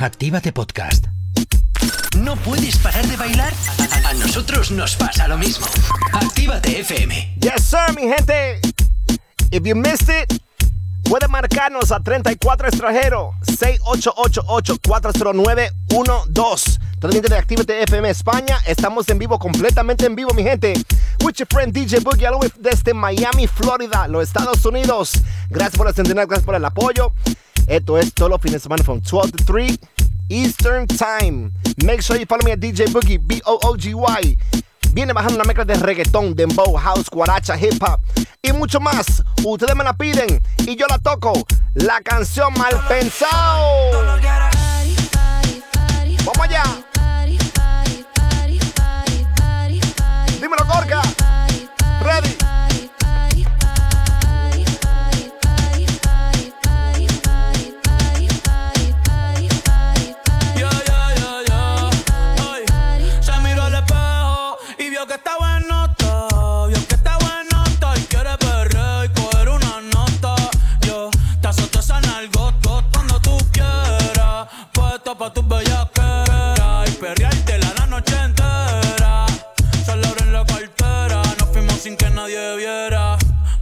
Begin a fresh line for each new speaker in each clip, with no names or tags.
Actívate Podcast. ¿No puedes parar de bailar? A nosotros nos pasa lo mismo. Actívate FM.
Yes, sir, mi gente. If you missed it, puede marcarnos a 34 extranjero 6888-40912. Totalmente de Actívate FM España. Estamos en vivo, completamente en vivo, mi gente. With your friend DJ Boogie Aloe desde Miami, Florida, los Estados Unidos. Gracias por la centenar, gracias por el apoyo. Esto es todos los fines de semana, from 12 to 3 Eastern Time. Make sure you follow me at DJ Boogie, B-O-O-G-Y. Viene bajando una mezcla de reggaetón, dembow, house, guaracha, hip hop y mucho más. Ustedes me la piden y yo la toco. La canción Mal Pensado. Vamos allá.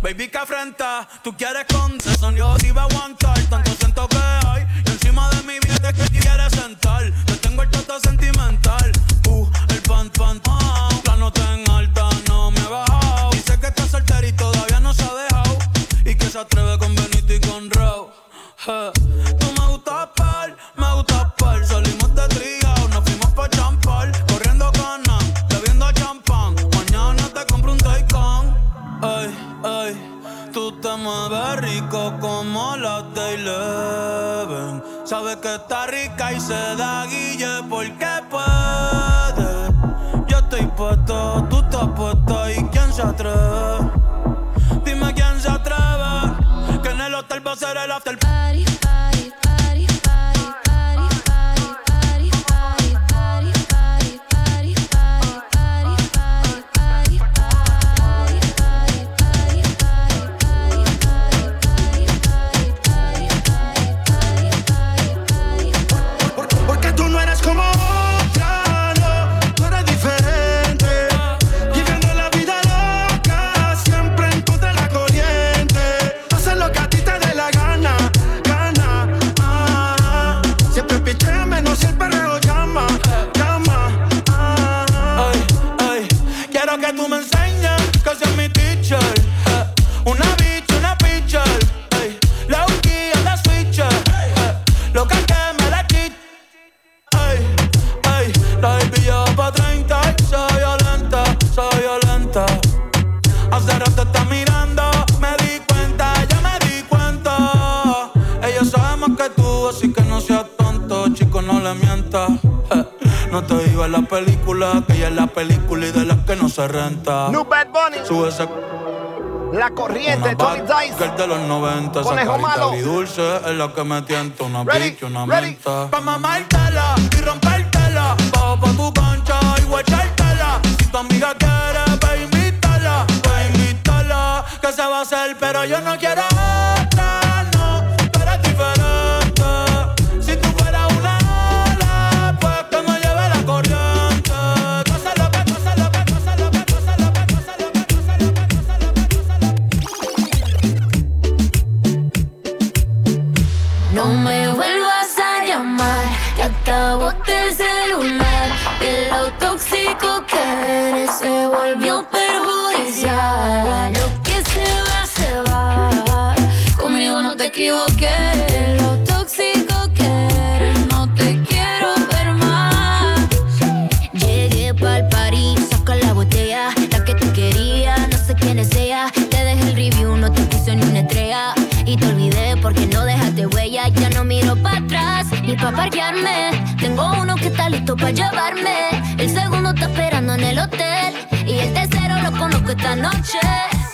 Baby, que afrenta, tú quieres con son yo te iba a aguantar. Tú, así que no seas tonto, chico, no le mientas. Eh, No te digo en la película, que ella es la película y de las que no se renta.
New Bad Bunny.
Sube ese
La corriente,
una
Tony
bad
Dice.
girl de los 90, esa
Conejo malo.
agridulce es la que me tienta. Una
Ready,
bitch, una
ready.
menta. Pa' mamártela y rompértela. Bajo pa' tu cancha y guachártela. Si tu amiga quiere, pa' invitarla. Pa' invitarla. Que se va a hacer, pero yo no quiero
volvió perjudicial. Lo que se va, se va. Conmigo no te equivoqué. Lo tóxico que eres, no te quiero ver más. Llegué pa'l party, saca la botella, la que tú querías, no sé quién es. Te dejé el review, no te puse ni una estrella. Y te olvidé porque no dejaste huella, ya no miro para atrás ni pa' parquearme. Tengo uno que está listo para llevarme. El segundo está esperando en el hotel. Tercero lo conozco esta noche.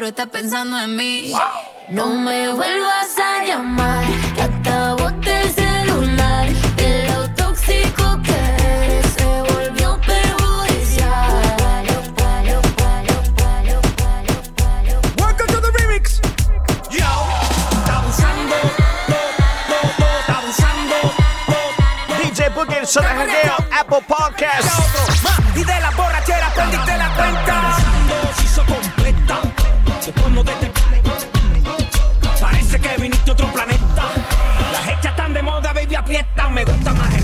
pero está pensando en mí. No me vuelvas
viniste a otro planeta. Las hechas tan de moda, baby, aprieta. Me gusta más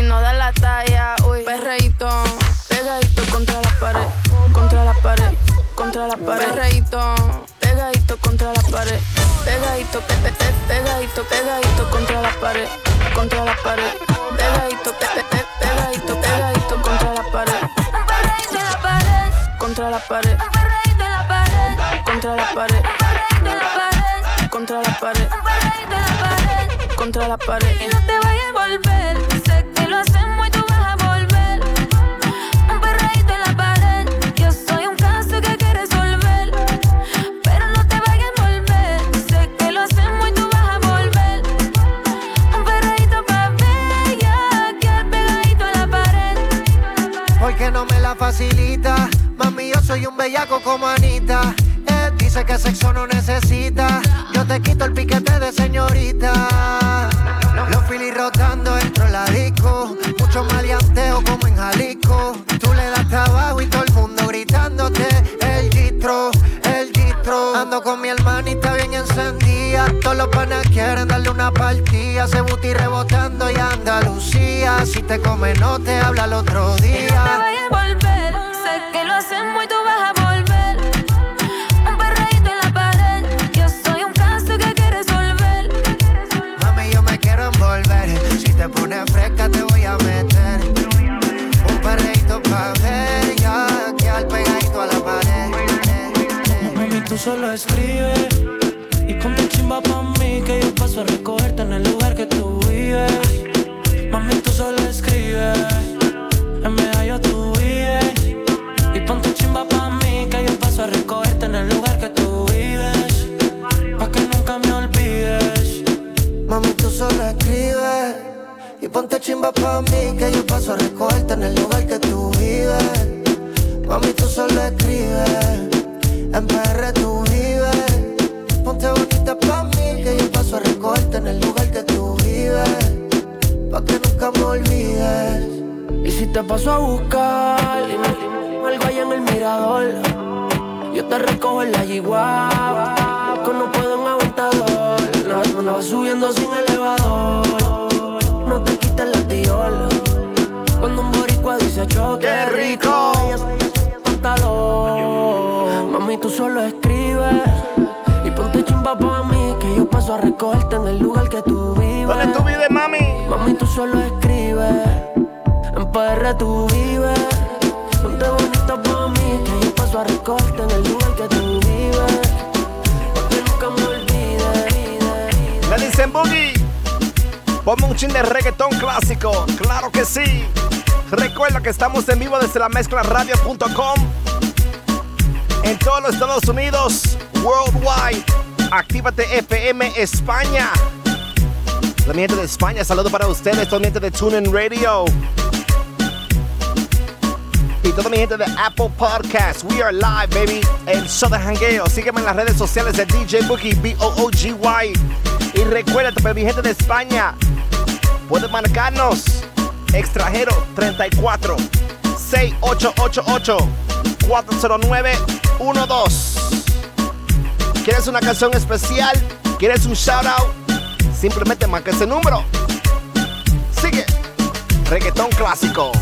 si no da la talla, uy, perreíto, pegadito contra la pared, contra la pared, contra la pared, perreíto, pegadito contra la pared, pegadito, pe, pe, pe, pegadito, pegadito contra la pared, contra la pared, pegadito, pegadito, pegadito contra la pared,
contra la pared,
contra la pared,
perreito la pared,
contra la pared,
perreito la pared,
contra la pared, contra la pared,
no te vayas a volver
facilita. Mami, yo soy un bellaco como Anita. Eh, dice que sexo no necesita. Yo te quito el piquete de señorita. Los filis rotando dentro de la disco. Mucho maleanteo como en Jalisco. Tú le das trabajo y todo el mundo gritándote. El gistro, el gistro. Ando con mi hermanita bien encendida. Todos los panas quieren darle una partida. Se buti rebotando y Andalucía. Si te come, no te habla el otro
Te
día.
voy a volver, sé que lo hacemos y tú vas a volver. Un perreíto en la pared, yo soy un caso que hay que resolver.
Mami, yo me quiero envolver. Si te pones fresca, te voy a meter. Un perreíto pa' ver. Ya que al pegadito a la pared.
Mami, tú solo escribes ponte chimba pa' mí, que yo paso a recogerte en el lugar que tú vives. Mami, tú solo escribes. En
PR tú vives. Ponte bonita pa' mí, que yo paso a recogerte en el lugar que tú vives. Pa' que nunca me olvides.
Y si te paso a buscar, algo allá en el mirador. Yo te recojo en la yigua, que no puedo en aventador. No, no, no subiendo sin elevador. Dice choque,
¡Qué rico!
pantalón. Mami, tú solo escribes. Y ponte chimba pa' mí, que yo paso a recogerte en el lugar que tú vives.
¿Dónde tú vives, mami?
Mami, tú solo escribes. En PR tú vives. Ponte bonita pa' mí, que yo paso a recogerte en el lugar que tú vives. Nunca me olvides.
Me dicen Boogie. Ponme un chin de reggaetón clásico. Claro que sí. Recuerda que estamos en vivo desde la mezclaradio.com. En todos los Estados Unidos. Worldwide. Actívate FM España. La gente de España, saludo para ustedes. Toda mi gente de TuneIn Radio. Y toda mi gente de Apple Podcast. We are live, baby. El show de jangueo. Sígueme en las redes sociales de DJ Boogie, B-O-O-G-Y. Y recuérdate, para mi gente de España, puedes marcarnos extranjero 34 6888 409 12. ¿Quieres una canción especial? ¿Quieres un shout out? Simplemente marca ese número. Sigue. Reggaetón clásico.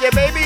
Oye,
baby,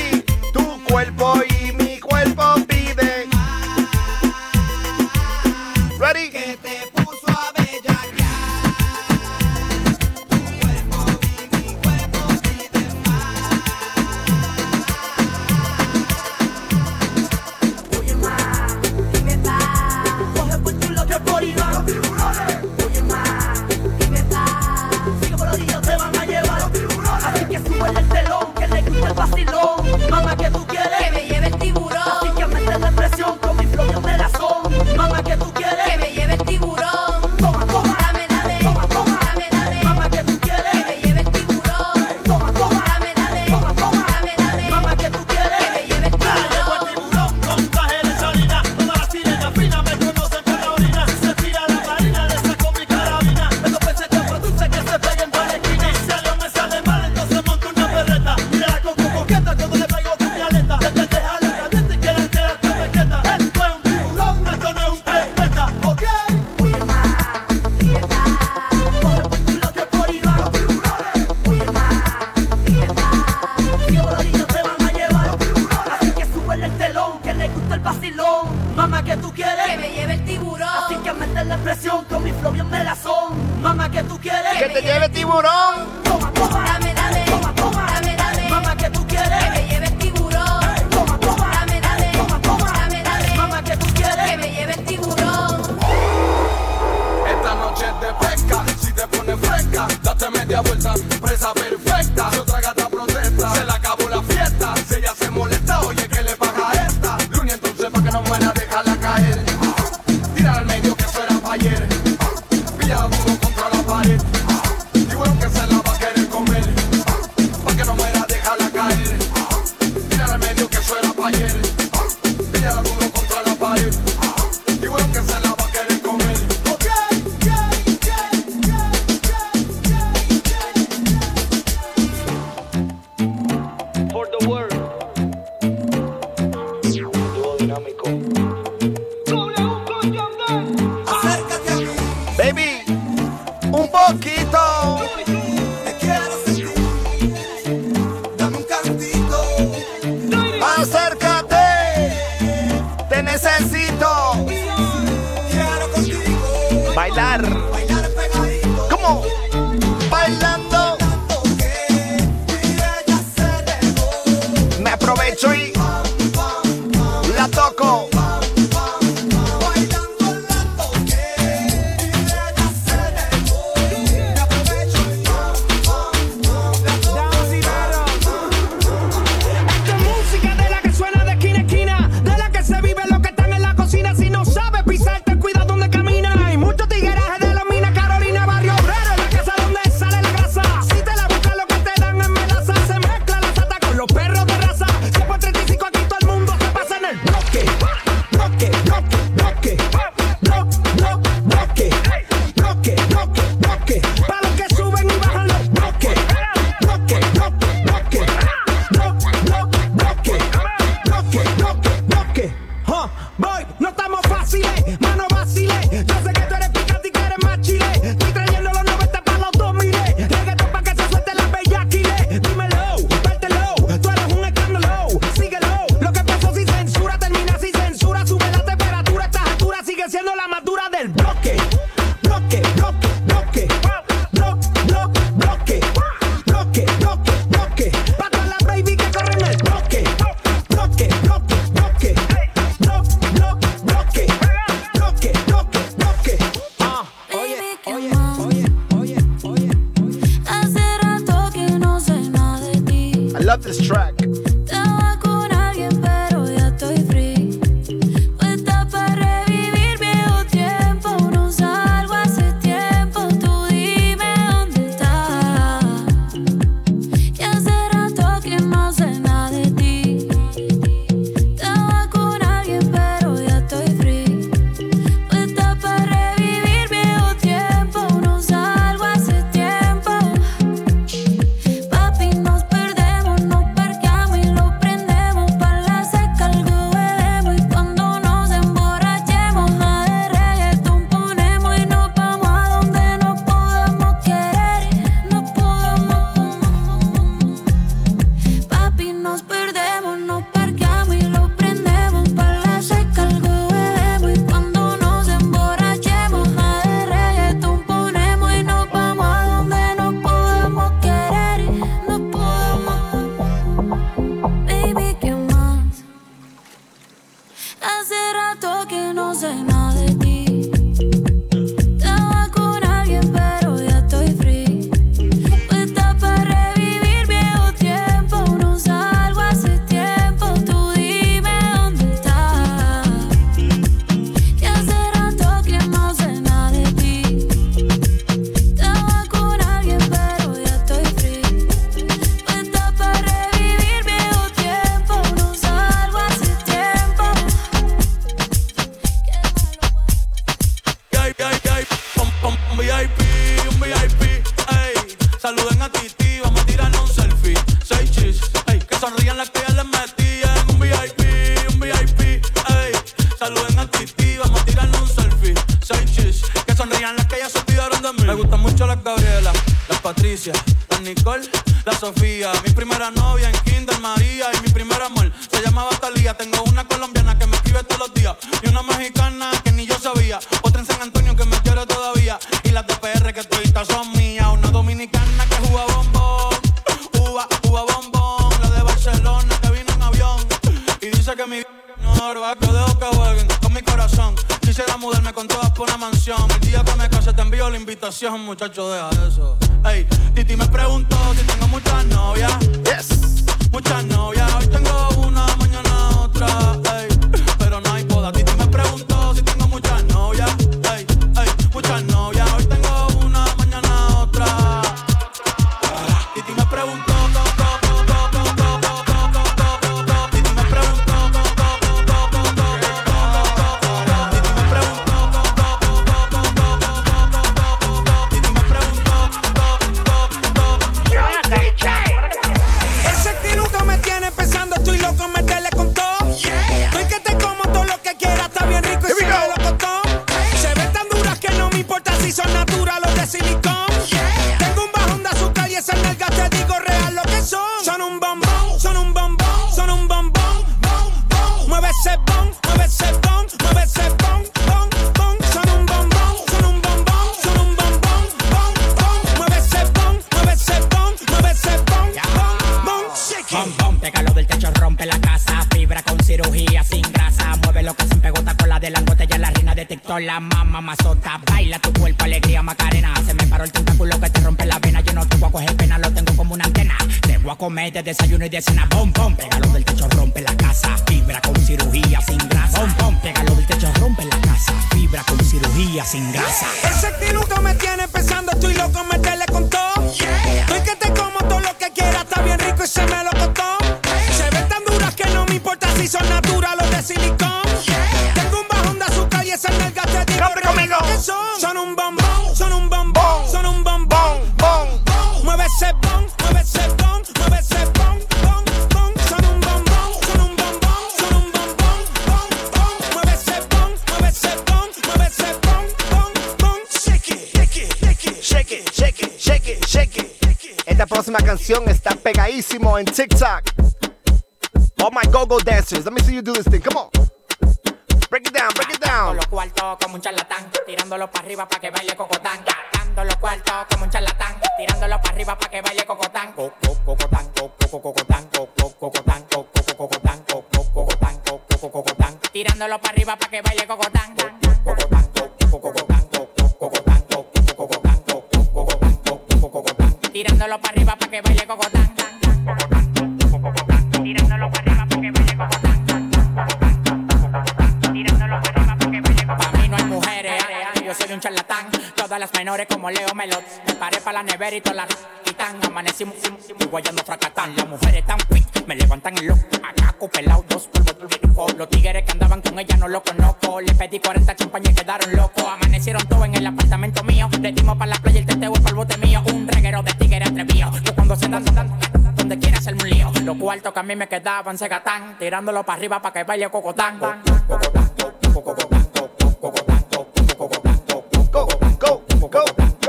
va dejo que jueguen con mi corazón. Quisiera mudarme con todas por una mansión. El día que me case te envío la invitación, muchacho, deja eso. Ey, Titi me preguntó si tengo muchas novias.
Yes.
Muchas novias, hoy tengo una, mañana otra. Ey, pero no hay boda. Titi me preguntó
mamazota. Baila tu cuerpo, alegría, macarena. Se me paró el tentáculo que te rompe la vena. Yo no te voy a coger pena, lo tengo como una antena. Te voy a comer de desayuno y de cena. Bom, bom, pégalo del techo, rompe la casa. Fibra con cirugía sin grasa. Bom, bom, pégalo del techo, rompe la casa. Fibra con cirugía sin grasa.
canción está pegadísimo en TikTok. All my go-go dancers, let me see you do this thing. Come on. Break it down, break it down.
Con los cuartos como un charlatán, tirándolo para arriba para que baile cocotán. Dando los cuartos como un charlatán, tirándolo para arriba para que baile cocotán. Cocotán, cocotán, cocotán, cocotán, cocotán, cocotán, cocotán. Tirándolo para arriba para que baile cocotán. menores como Leo Melot. Me paré para la nevera y toda la quitan. Amanecimos, y guayando fracatán. Las mujeres están quick, me levantan el loco. Acá pelado, dos polvos de. Los tigres que andaban con ella no lo conozco. Le pedí 40 champañas y quedaron locos. Amanecieron todos en el apartamento mío. Le dimos para la playa el teteo para el bote mío. Un reguero de tigres atrevido. Que cuando se dan, donde quiera hacerme un lío. Los cuartos que a mí me quedaban se gatán. Tirándolo para arriba para que baile cocotán. Cocotán.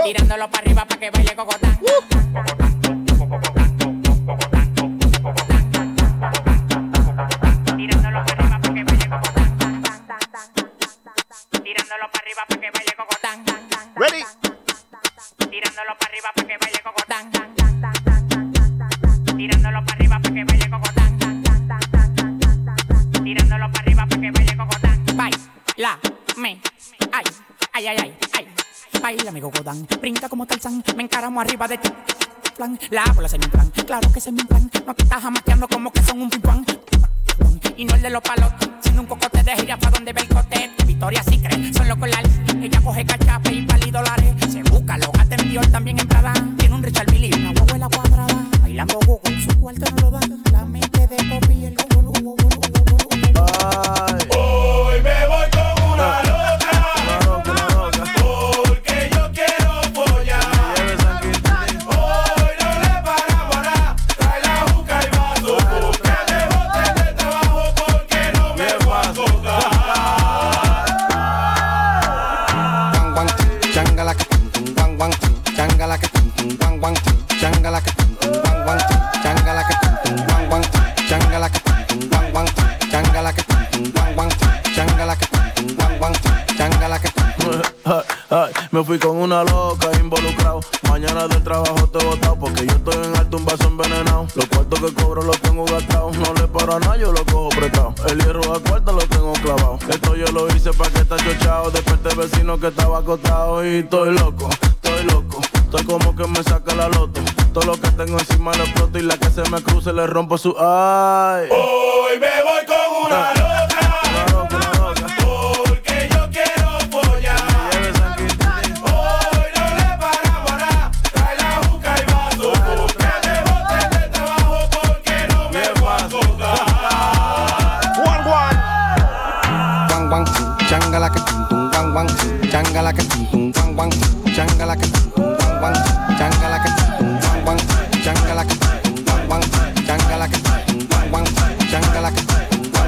tirándolo para arriba para que baile cocotán. Uh. Me encaramo arriba de ti. Plan, la bola se me plan, claro que se me plan. No te estás jamaqueando como que son un pimpán. Y no el de los palos,
Ay, me fui con una loca involucrado. Mañana del trabajo te he botado porque yo estoy en alto un vaso envenenado. Los cuartos que cobro los tengo gastados. No le paro a nada, yo lo cojo prestado. El hierro a cuarto lo tengo clavado. Esto yo lo hice para que está chochado. Desperté vecino que estaba acostado y estoy loco, estoy loco. Estoy como que me saca la loto. Todo lo que tengo encima lo exploto y la que se me cruce le rompo su ay.
Hoy me voy con una
tum, changala que tum, tum, guang, guang, tum, changala que tum, tum, guang, guang, tum, changala que tum, tum, guang,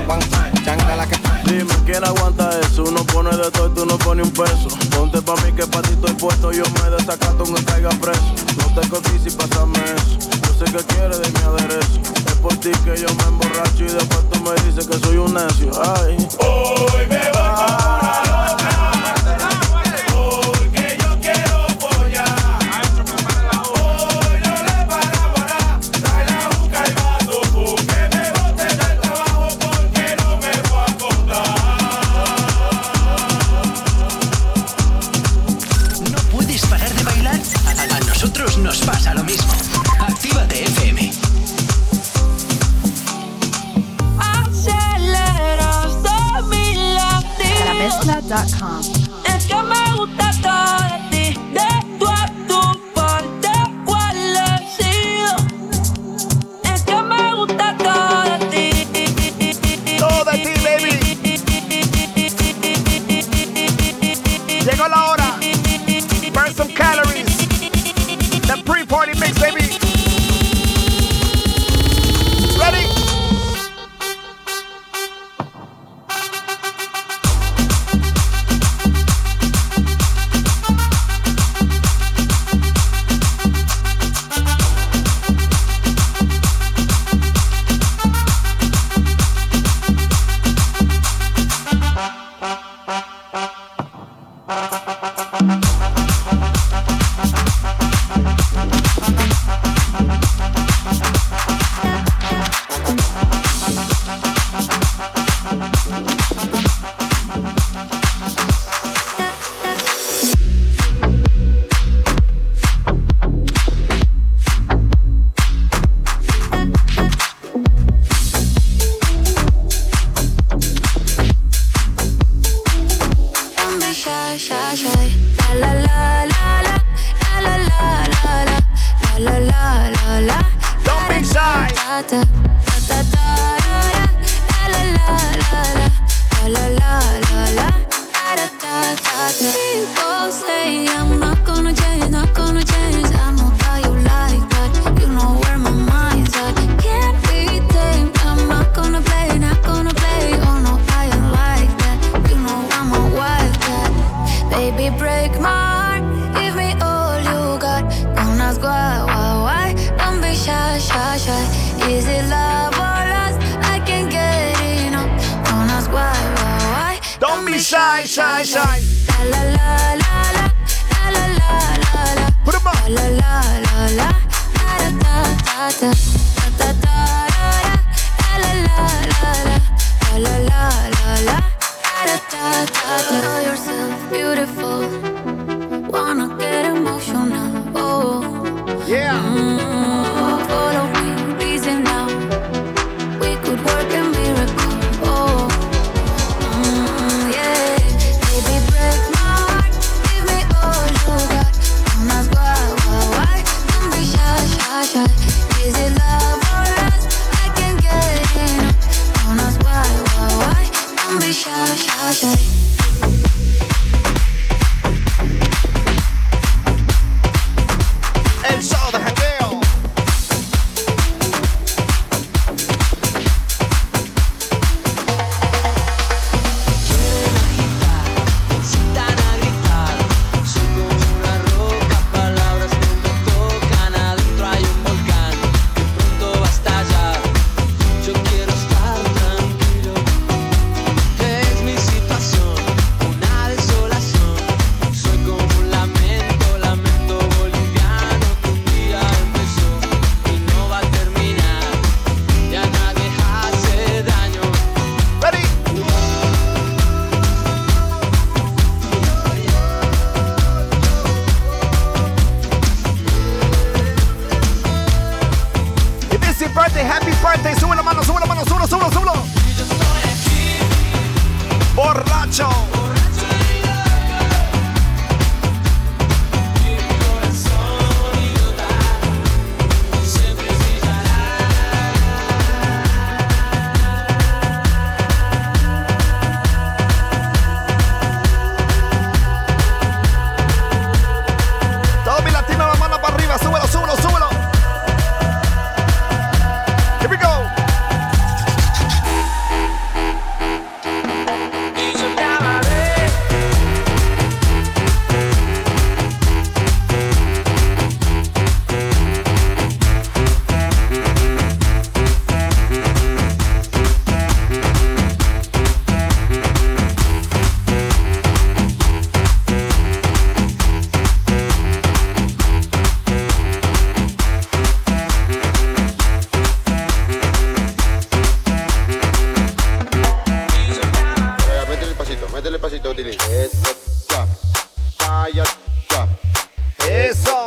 guang, tum, changala que tum,
Dime quién aguanta eso, uno pone de todo y tú no pones un peso. Ponte pa' mí que pa' ti estoy puesto, yo me desacato aunque caiga preso. No tengo crisis, pásame eso. Yo sé que quieres de mi aderezo. Es por ti que yo me emborracho y después tú me dices que soy un necio. Ay.
Hoy me voy con una la
la
la shine, shine, shine. La la la la, la la la la la.
Put 'em on.
La la la la, da da da da.
Métele el pasito, Tilly. Eso.
Eso.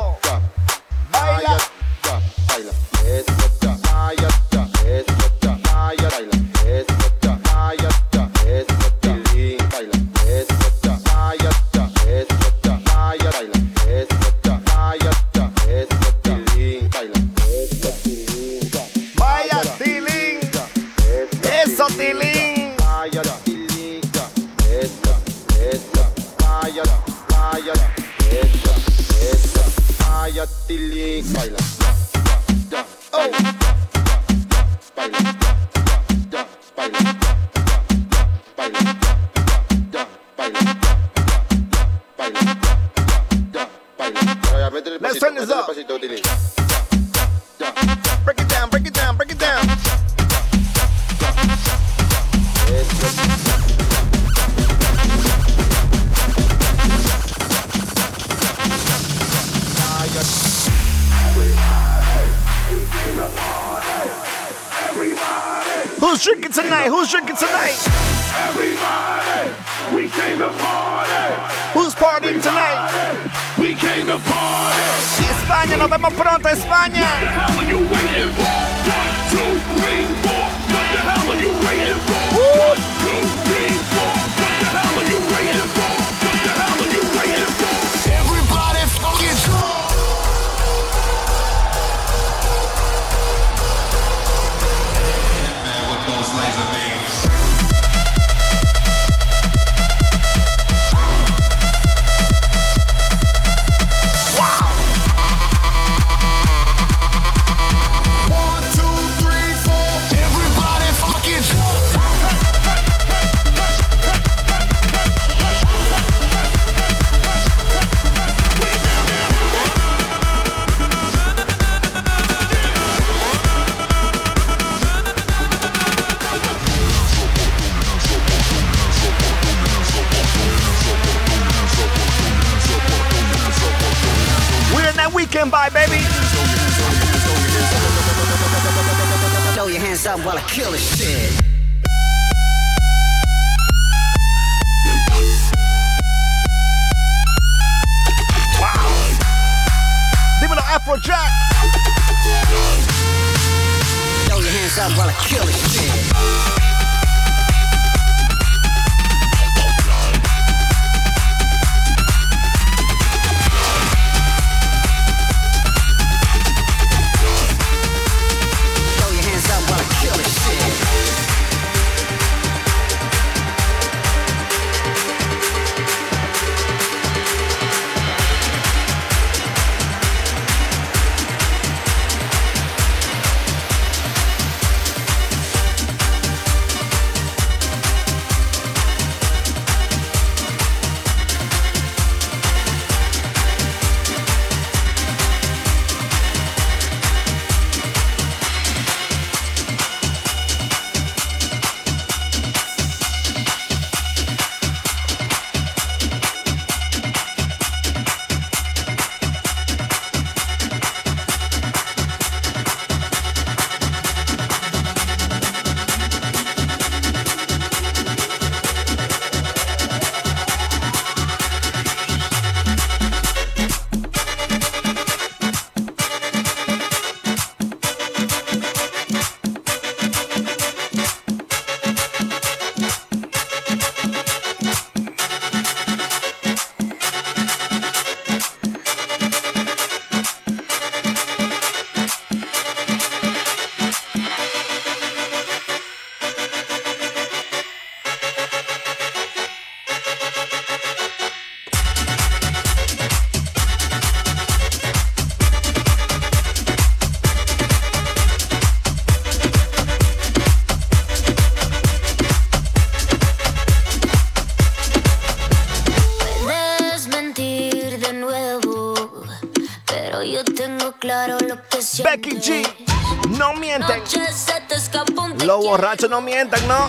borrachos no mientan, ¿no?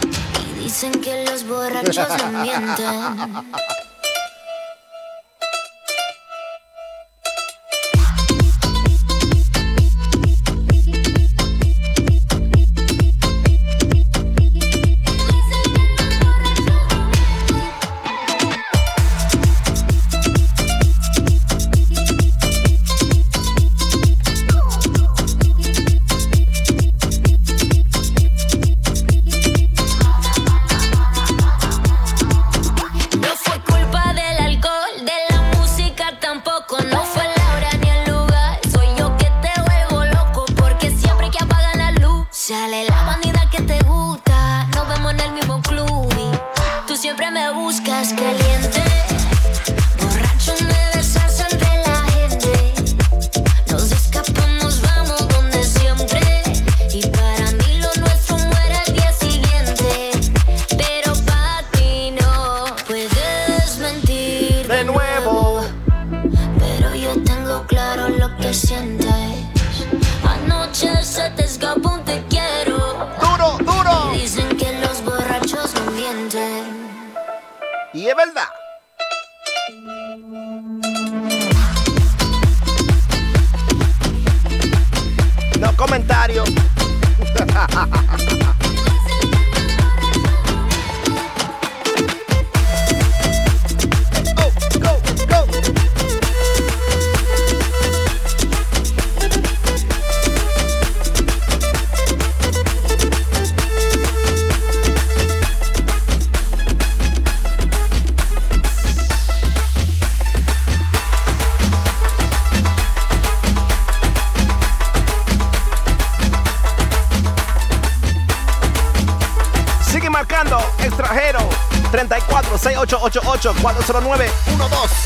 Dicen que los borrachos no mienten.
888 409 12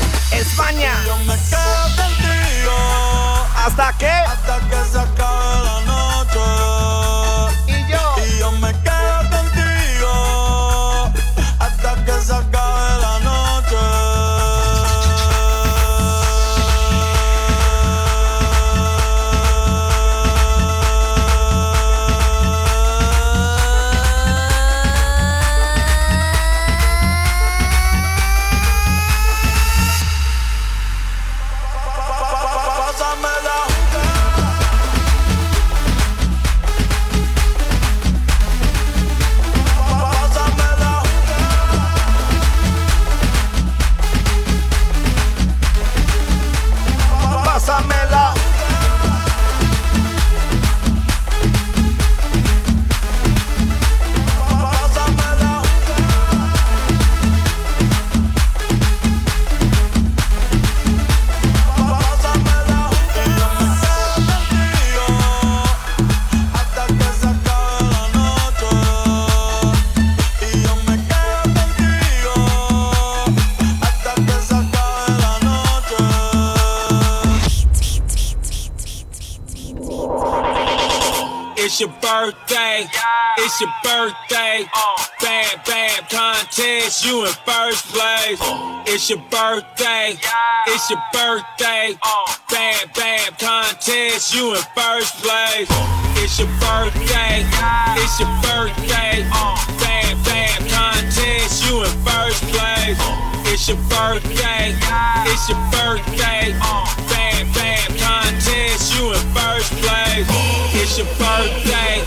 It's your birthday. It's your birthday. Bad, bad contest. You in first place. It's your birthday. It's your birthday. Bad, bad contest. You in first place. It's your birthday. It's your birthday. Bad, bad contest. You in first place. It's your birthday. It's your birthday you in first place. It's your birthday.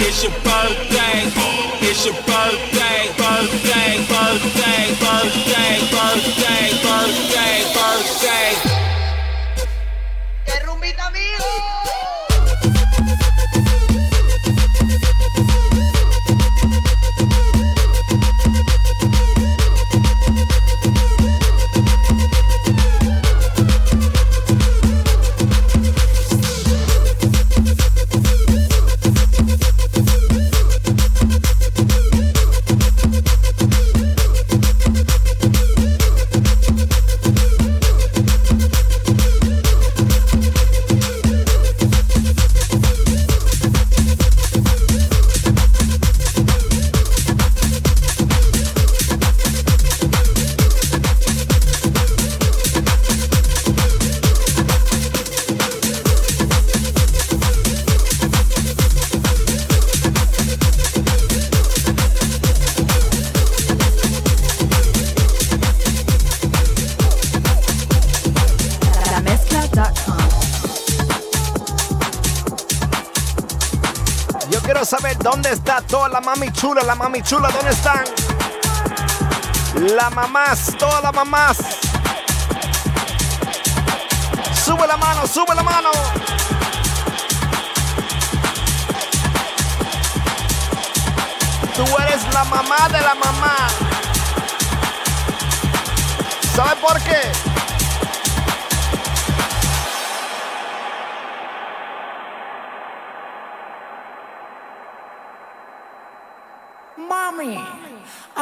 It's your birthday. It's your birthday. Birthday. Birthday.
¿Dónde está toda la mami chula? La mami chula, ¿dónde están? La mamás, todas las mamás. Sube la mano, sube la mano. Tú eres la mamá de la mamá. ¿Sabe por qué?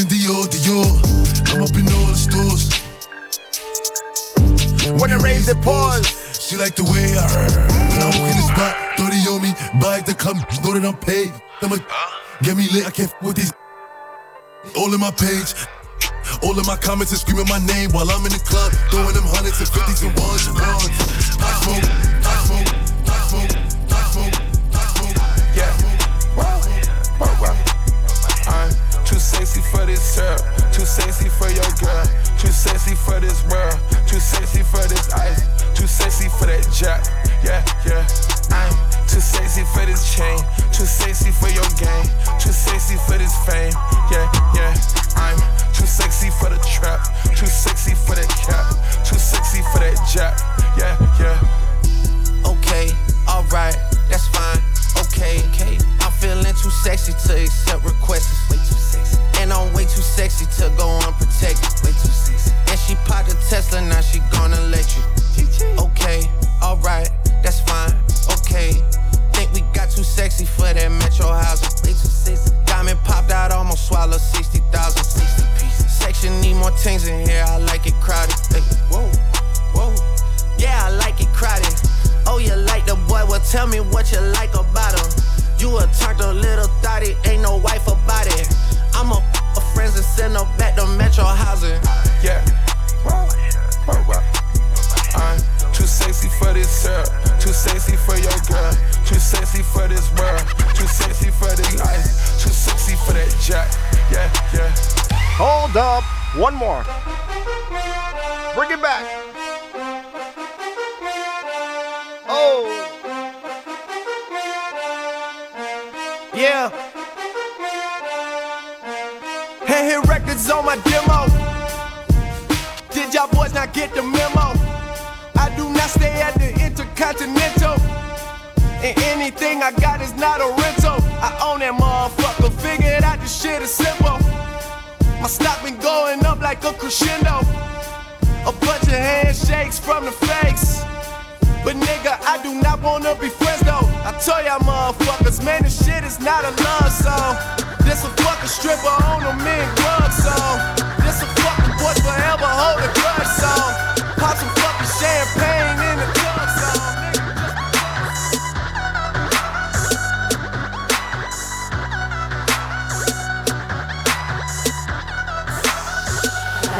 Christian Dior, Dior. I'm up in all the stores. When it rains, it pours. She like the way I
When
I walk in the spot, 30 on me. Buy the club, know that I'm paid. I'ma get me lit, I can't f- with these. All in my page. All of my comments are screaming my name while I'm in the club, throwing them hundreds and fifties and ones and ones. I smoke,
too sexy for this syrup, too sexy for your girl, too sexy for this world, too sexy for this ice, too sexy for that jack. Yeah, yeah. I'm too sexy for this chain, too sexy for your game, too sexy for this fame. Yeah, yeah. I'm too sexy for the trap, too sexy for that cap, too sexy for that jack. Yeah, yeah.
Okay, alright, that's fine. Okay, okay. I'm feeling too sexy to accept requests. Way too sexy. And I'm way too sexy to go unprotected. Way too sexy. And she popped a Tesla, now she gonna let you. Okay, alright, that's fine. Okay. Think we got too sexy for that metro housing. Way too sexy. Diamond popped out, almost swallowed 60,000. 60 pieces. Section need more things in here, I like it crowded. Hey, whoa, whoa. Yeah, I like it crowded. Oh, you like the boy? Well, tell me what you like about him. You a a little thotty, ain't no wife about it. I'm a f- her friends and send her back to Metro housing.
Yeah. Wow. Wow, wow. I'm too sexy for this syrup, too sexy for your girl, too sexy for this world, too sexy for this ice, too sexy for that jack. Yeah, yeah.
Hold up. One more. Bring it back.
Hit records on my demo. Did y'all boys not get the memo? I do not stay at the Intercontinental. And anything I got is not a rental. I own that motherfucker. Figured out this shit is simple. My stock been going up like a crescendo. A bunch of handshakes from the fakes. But nigga, I do not wanna be friends though. I tell y'all motherfuckers, man, this shit is not a love song. This a fucking stripper on a men club song. This a fucking boys forever hold a grudge song. Pop some fucking champagne in the club song.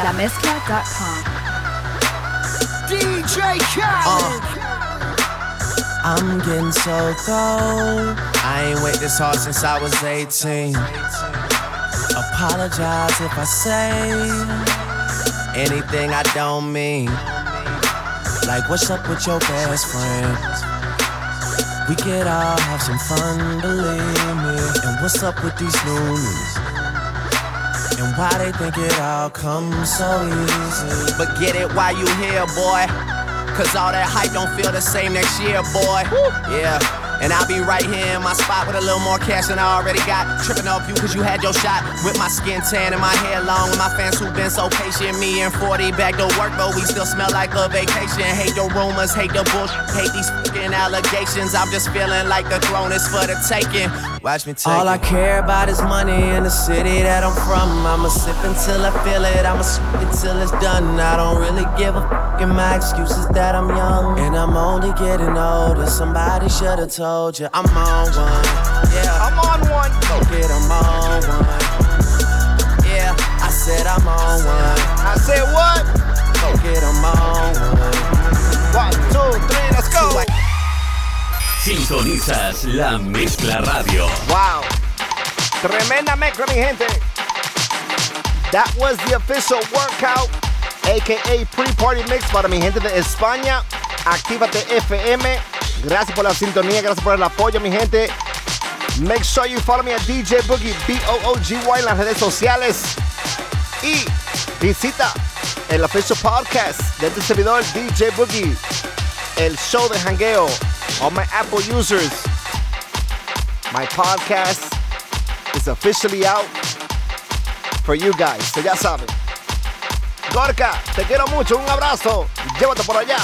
LaMezcla.com.
DJ Khaled.
Uh, I'm getting so cold. I ain't wait this hard since I was 18. Apologize if I say anything I don't mean. Like, what's up with your best friend? We could all have some fun, believe me. And what's up with these news? And why they think it all comes so easy. But get it while you here, boy. Cause all that hype don't feel the same next year, boy. Yeah. And I'll be right here in my spot with a little more cash than I already got. Tripping off you cause you had your shot. With my skin tan and my hair long. With my fans who've been so patient. Me and 40 back to work, but we still smell like a vacation. Hate the rumors, hate the bullshit, hate these fucking allegations. I'm just feeling like the throne is for the taking. Watch me take All I care about is money in the city that I'm from. I'ma sip until I feel it. I'ma sip until it's done. I don't really give a fuck. And my excuse is that I'm young. And I'm only getting older. Somebody should've told you I'm on one. Yeah, I'm on one. Go get, I'm on one. Yeah, I said I'm on one.
I said what?
Go get, I'm on one.
One, two, three, let's go.
Sintonizas la mezcla radio.
Wow. Tremenda mezcla, mi gente. That was the official workout, aka pre-party mix para mi gente de España. Actívate FM. Gracias por la sintonía, gracias por el apoyo, mi gente. Make sure you follow me at DJ Boogie, B-O-O-G-Y en las redes sociales. Y visita el official podcast de este servidor, DJ Boogie. El show de jangueo. All my Apple users. My podcast is officially out for you guys. So ya saben. Gorka, te quiero mucho. Un abrazo. Llévate por allá.